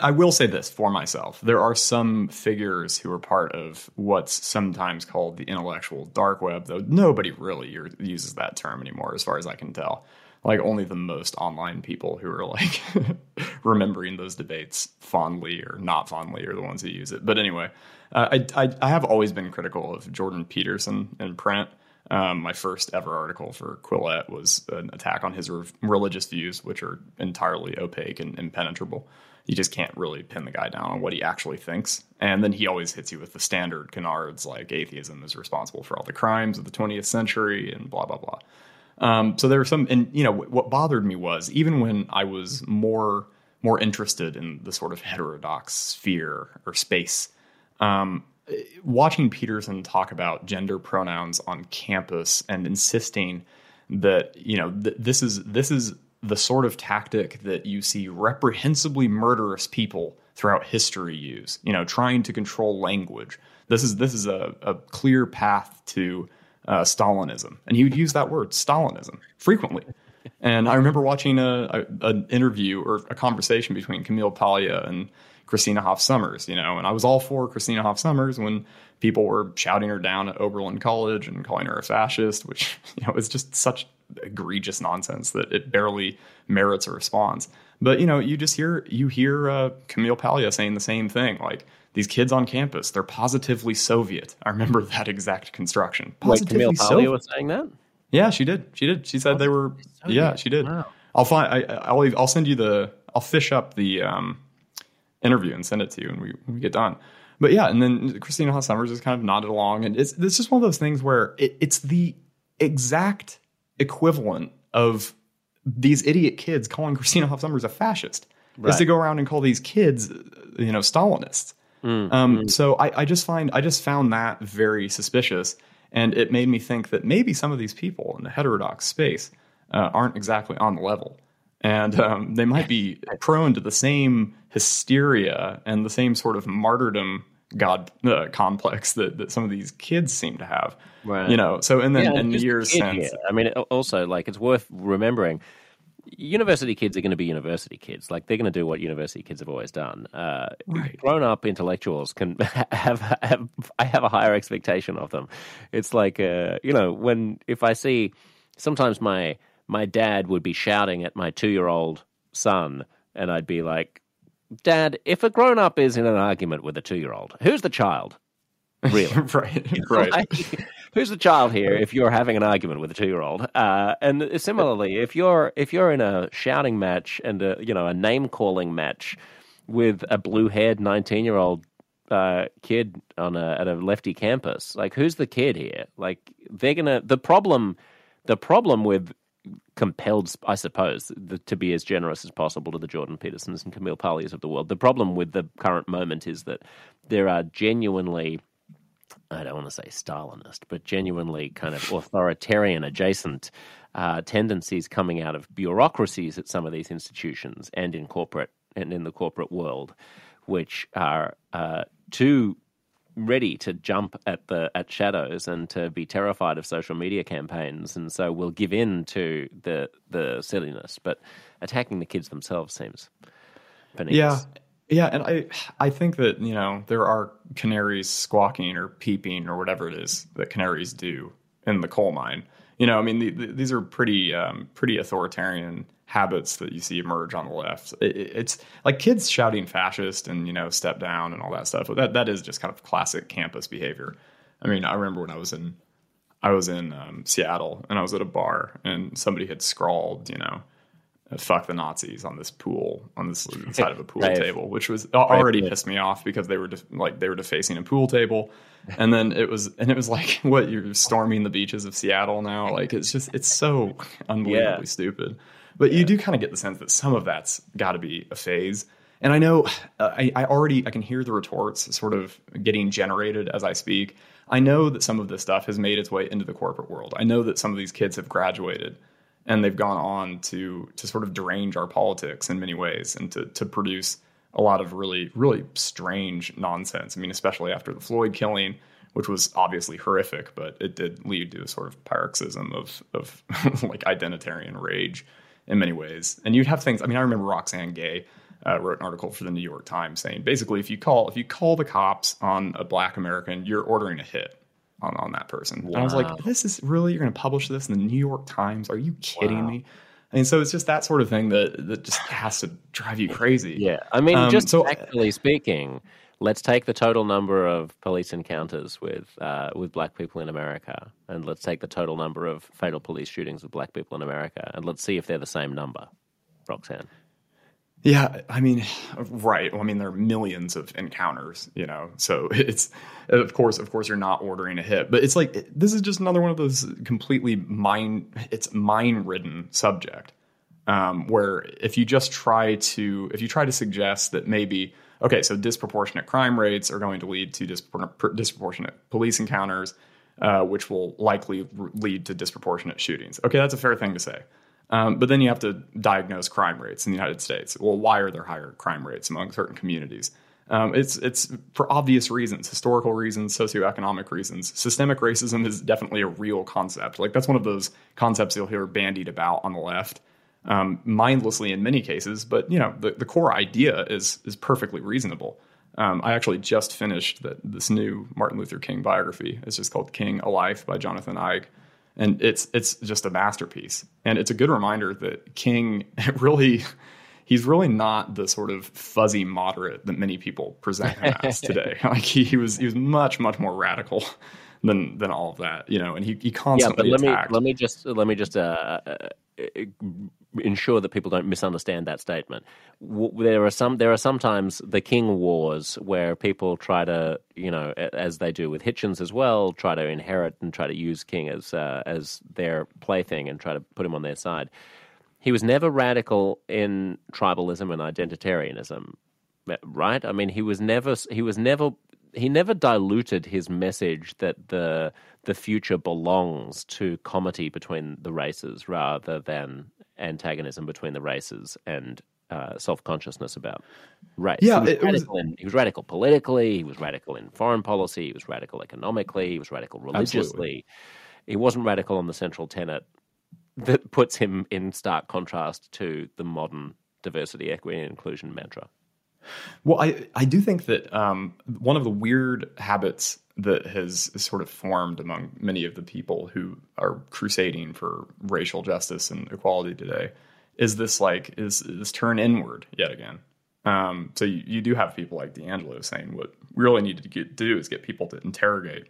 I will say this for myself. There are some figures who are part of what's sometimes called the intellectual dark web, though nobody really uses that term anymore, as far as I can tell. Like, only the most online people who are like remembering those debates fondly or not fondly are the ones who use it. But anyway, uh, I, I, I have always been critical of Jordan Peterson in print. Um, my first ever article for Quillette was an attack on his re- religious views, which are entirely opaque and impenetrable. You just can't really pin the guy down on what he actually thinks. And then he always hits you with the standard canards like atheism is responsible for all the crimes of the 20th century and blah, blah, blah. Um, so there were some, and you know, what bothered me was even when I was more more interested in the sort of heterodox sphere or space, um, watching Peterson talk about gender pronouns on campus and insisting that you know th- this is this is the sort of tactic that you see reprehensibly murderous people throughout history use. You know, trying to control language. This is this is a, a clear path to uh, Stalinism, and he would use that word Stalinism frequently. And I remember watching a, a an interview or a conversation between Camille Paglia and Christina Hoff Sommers, you know, and I was all for Christina Hoff Sommers when people were shouting her down at Oberlin College and calling her a fascist, which you know is just such egregious nonsense that it barely merits a response. But you know, you just hear you hear uh, Camille Paglia saying the same thing, like these kids on campus, they're positively Soviet. I remember that exact construction. wait camille Positively Paglia Soviet. was saying that Yeah, she did. She did. She said they were. Yeah, she did. Wow. I'll find. I, I'll. I'll send you the. I'll fish up the um, interview and send it to you when we when we get done. But yeah, and then Christina Hoff Sommers just kind of nodded along, and it's it's just one of those things where it, it's the exact equivalent of these idiot kids calling Christina Hoff Sommers a fascist is to go around and call these kids, you know, Stalinists. Um, So I, I just find I just found that very suspicious, and it made me think that maybe some of these people in the heterodox space uh, aren't exactly on the level, and um, they might be prone to the same hysteria and the same sort of martyrdom god uh, complex that, that some of these kids seem to have. Right. You know, so and then Yeah, in the years since, here. I mean, also, like, it's worth remembering. University kids are going to be university kids. Like, they're going to do what university kids have always done. Uh, Right. Grown-up intellectuals can have, have. I have a higher expectation of them. It's like, uh, you know, when if I see, sometimes my my dad would be shouting at my two-year-old son, and I'd be like, "Dad, if a grown-up is in an argument with a two-year-old, who's the child?" Really? right, right. Like, who's the child here if you're having an argument with a two-year-old? Uh, and similarly, if you're if you're in a shouting match and a, you know a name calling match with a blue-haired nineteen-year-old uh, kid on a at a lefty campus, like who's the kid here? Like they're gonna the problem. the problem with compelled, I suppose, the, to be as generous as possible to the Jordan Petersons and Camille Paglias of the world. The problem with the current moment is that there are genuinely, I don't want to say Stalinist, but genuinely kind of authoritarian adjacent uh, tendencies coming out of bureaucracies at some of these institutions and in corporate and in the corporate world, which are uh, too ready to jump at the at shadows and to be terrified of social media campaigns, and so will give in to the the silliness. But attacking the kids themselves seems beneath. Yeah, yeah, and I I think that you know there are canaries squawking or peeping or whatever it is that canaries do in the coal mine. You know, I mean the, the, these are pretty um, pretty authoritarian habits that you see emerge on the left. It, it's like kids shouting fascist and you know step down and all that stuff. That that is just kind of classic campus behavior. I mean, I remember when I was in I was in um, Seattle and I was at a bar and somebody had scrawled, you know, fuck the Nazis on this pool on this side of a pool right. table, which was already right. pissed me off because they were def- like they were defacing a pool table, and then it was and it was like what you're storming the beaches of Seattle now, like it's just it's so unbelievably yeah. stupid. But yeah. you do kind of get the sense that some of that's got to be a phase. And I know uh, I, I already I can hear the retorts sort of getting generated as I speak. I know that some of this stuff has made its way into the corporate world. I know that some of these kids have graduated and they've gone on to to sort of derange our politics in many ways and to to produce a lot of really really strange nonsense. I mean, especially after the Floyd killing, which was obviously horrific, but it did lead to a sort of paroxysm of of like identitarian rage in many ways. And you'd have things. I mean, I remember Roxane Gay uh, wrote an article for the New York Times saying basically, if you call if you call the cops on a Black American, you're ordering a hit on on that person. Wow. And I was like, this is really you're going to publish this in the New York Times? Are you kidding wow. me? I mean, so it's just that sort of thing that that just has to drive you crazy. Yeah, I mean, um, just so, actually speaking, let's take the total number of police encounters with uh, with black people in America, and let's take the total number of fatal police shootings with black people in America, and let's see if they're the same number. Roxane. Yeah, I mean, right. Well, I mean, there are millions of encounters, you know. So it's, of course, of course, you're not ordering a hit, but it's like this is just another one of those completely mind. It's mind ridden subject, um, where if you just try to, if you try to suggest that maybe okay, so disproportionate crime rates are going to lead to disproportionate police encounters, uh, which will likely lead to disproportionate shootings. Okay, that's a fair thing to say. Um, but then you have to diagnose crime rates in the United States. Well, why are there higher crime rates among certain communities? Um, it's it's for obvious reasons, historical reasons, socioeconomic reasons. Systemic racism is definitely a real concept. Like that's one of those concepts you'll hear bandied about on the left um, mindlessly in many cases, but you know the, the core idea is is perfectly reasonable. Um, I actually just finished the, this new Martin Luther King biography. It's just called King: A Life by Jonathan Eig, and it's it's just a masterpiece. And it's a good reminder that King really he's really not the sort of fuzzy moderate that many people present him as today. like he, he was he was much much more radical than than all of that, you know. And he he constantly yeah. But let attacked. me let me just let me just uh, uh ensure that people don't misunderstand that statement. There are some there are sometimes the king wars where people try to you know as they do with Hitchens as well try to inherit and try to use king as uh, as their plaything and try to put him on their side. He was never radical in tribalism and identitarianism, right? I mean, he was never he was never he never diluted his message that the the future belongs to comity between the races rather than antagonism between the races and uh, self consciousness about race. Yeah, he was, was... In, he was, radical politically. He was radical in foreign policy. He was radical economically. He was radical religiously. Absolutely. He wasn't radical on the central tenet that puts him in stark contrast to the modern diversity, equity, and inclusion mantra. Well, I, I do think that um, one of the weird habits that has sort of formed among many of the people who are crusading for racial justice and equality today is this like is this turn inward yet again. Um, so you, you, do have people like DiAngelo saying what we really need to get, do is get people to interrogate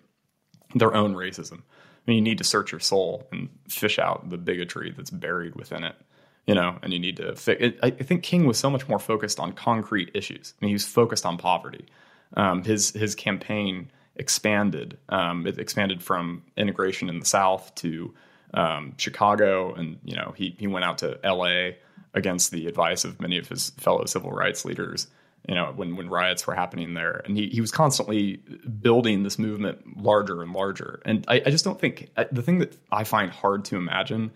their own racism. I mean, you need to search your soul and fish out the bigotry that's buried within it you know, and you need to fix. It, I think King was so much more focused on concrete issues. I mean, he was focused on poverty. Um, his his campaign expanded. Um, it expanded from integration in the South to um, Chicago, and you know he he went out to L.A. against the advice of many of his fellow civil rights leaders. You know when when riots were happening there, and he he was constantly building this movement larger and larger. And I, I just don't think the thing that I find hard to imagine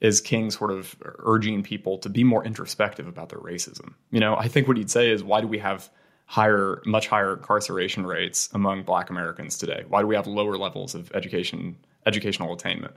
is King sort of urging people to be more introspective about their racism. You know, I think what he'd say is, why do we have higher, much higher incarceration rates among Black Americans today? Why do we have lower levels of education, educational attainment?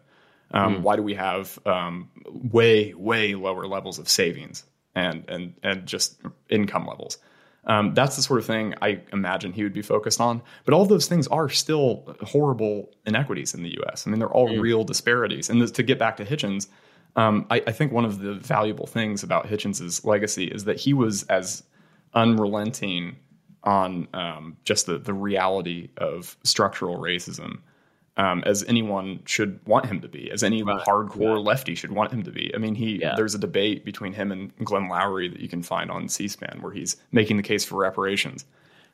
Um, mm. Why do we have um, way, way lower levels of savings and and and just income levels? Um, that's the sort of thing I imagine he would be focused on. But all those things are still horrible inequities in the U.S. I mean, they're all mm. real disparities. And to get back to Hitchens, um, I, I, think one of the valuable things about Hitchens's legacy is that he was as unrelenting on um, just the the reality of structural racism um, as anyone should want him to be, as any right. hardcore yeah. lefty should want him to be. I mean, he yeah. there's a debate between him and Glenn Loury that you can find on C-SPAN where he's making the case for reparations.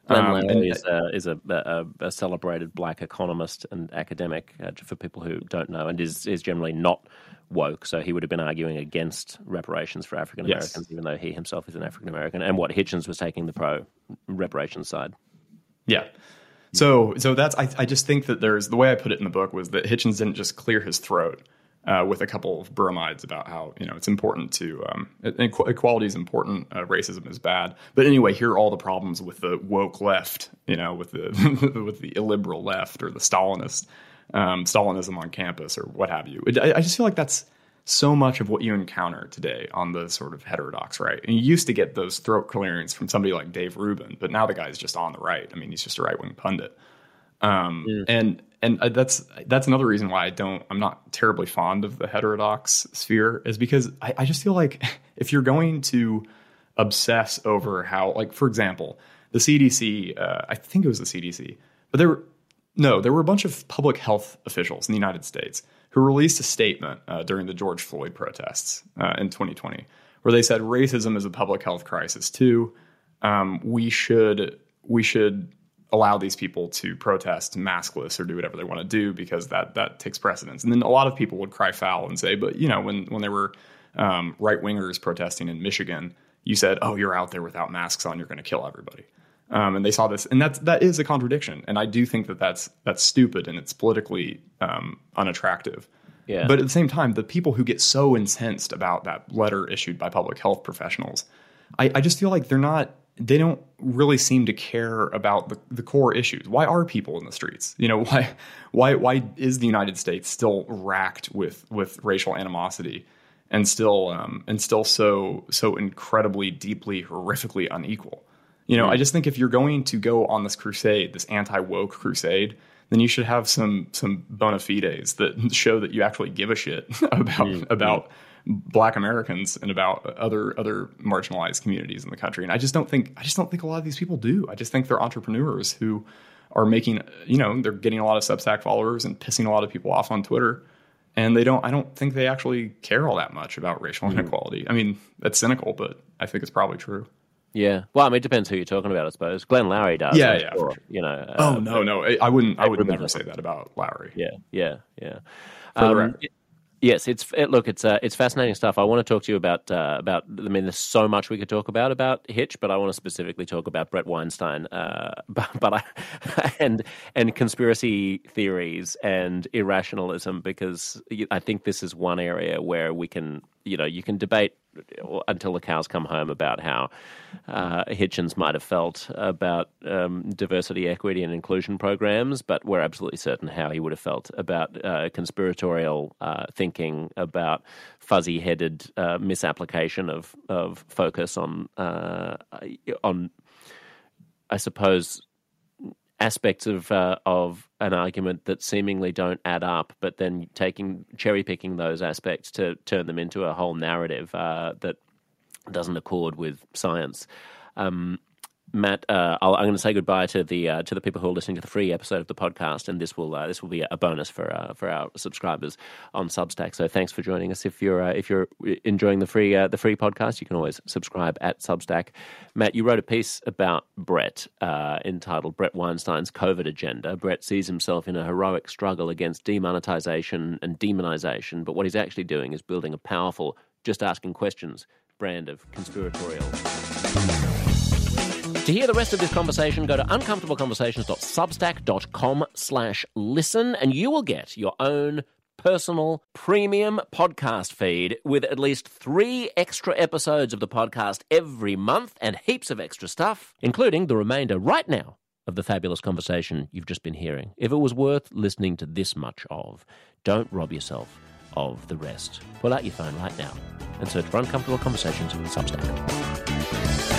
Glenn um, Loury is, a, is a, a, a, celebrated black economist and academic, uh, for people who don't know, and is is generally not woke. So he would have been arguing against reparations for African Americans, yes. even though he himself is an African American. And what Hitchens was taking the pro reparations side. Yeah. So, so that's I, I just think that there's the way I put it in the book was that Hitchens didn't just clear his throat uh, with a couple of bromides about how you know it's important to um, equality is important, uh, racism is bad. But anyway, here are all the problems with the woke left, you know, with the with the illiberal left or the Stalinist um, Stalinism on campus or what have you. I, I, just feel like that's so much of what you encounter today on the sort of heterodox right. And you used to get those throat clearings from somebody like Dave Rubin, but now the guy's just on the right. I mean, he's just a right wing pundit. Um, yeah. And and uh, that's that's another reason why I don't I'm not terribly fond of the heterodox sphere is because I, I just feel like if you're going to obsess over how like for example the CDC uh, I think it was the CDC but there were, no, there were a bunch of public health officials in the United States who released a statement uh, during the George Floyd protests uh, in 2020, where they said racism is a public health crisis too. Um, we should we should allow these people to protest maskless or do whatever they want to do because that that takes precedence. And then a lot of people would cry foul and say, but you know, when when there were um, right wingers protesting in Michigan, you said, oh, you're out there without masks on, you're going to kill everybody. Um, and they saw this, and that's that is a contradiction. And I do think that that's that's stupid and it's politically um, unattractive. Yeah. But at the same time, the people who get so incensed about that letter issued by public health professionals, I, I just feel like they're not. They don't really seem to care about the, the core issues. Why are people in the streets? You know, why why why is the United States still racked with with racial animosity? and still um, and still so so incredibly deeply horrifically unequal you know, mm. I just think if you're going to go on this crusade, this anti woke crusade, then you should have some some bona fides that show that you actually give a shit about mm. about black Americans and about other other marginalized communities in the country. And I just don't think I just don't think a lot of these people do. I just think they're entrepreneurs who are making you know they're getting a lot of Substack followers and pissing a lot of people off on Twitter. And they don't. I don't think they actually care all that much about racial mm. inequality. I mean, that's cynical, but I think it's probably true. Yeah. Well, I mean, it depends who you're talking about, I suppose. Glenn Loury does. Yeah, yeah. Sure, you know. Uh, oh no, no, I wouldn't. I would never say that about Loury. Yeah, yeah, yeah. Um, yes, it's it, look, it's uh, it's fascinating stuff. I want to talk to you about uh, about. I mean, there's so much we could talk about about Hitch, but I want to specifically talk about Bret Weinstein, uh, but, but I, and and conspiracy theories and irrationalism because I think this is one area where we can, you know, you can debate until the cows come home about how uh, Hitchens might have felt about um, diversity, equity, and inclusion programs, but we're absolutely certain how he would have felt about uh, conspiratorial uh, thinking, about fuzzy-headed uh, misapplication of of focus on uh, on, I suppose, aspects of uh, of an argument that seemingly don't add up, but then taking cherry picking those aspects to turn them into a whole narrative uh, that doesn't accord with science. Um, Matt, uh, i am going to say goodbye to the uh, to the people who are listening to the free episode of the podcast, and this will uh, this will be a bonus for uh, for our subscribers on Substack. So thanks for joining us. If you're uh, if you're enjoying the free uh, the free podcast, you can always subscribe at Substack. Matt, you wrote a piece about Bret entitled "Bret Weinstein's COVID Agenda." Bret sees himself in a heroic struggle against demonetization and demonization, but what he's actually doing is building a powerful, just asking questions brand of conspiratorial. To hear the rest of this conversation, go to uncomfortableconversations.substack.com slash listen, and you will get your own personal premium podcast feed with at least three extra episodes of the podcast every month and heaps of extra stuff, including the remainder right now of the fabulous conversation you've just been hearing. If it was worth listening to this much of, don't rob yourself of the rest. Pull out your phone right now and search for Uncomfortable Conversations on Substack.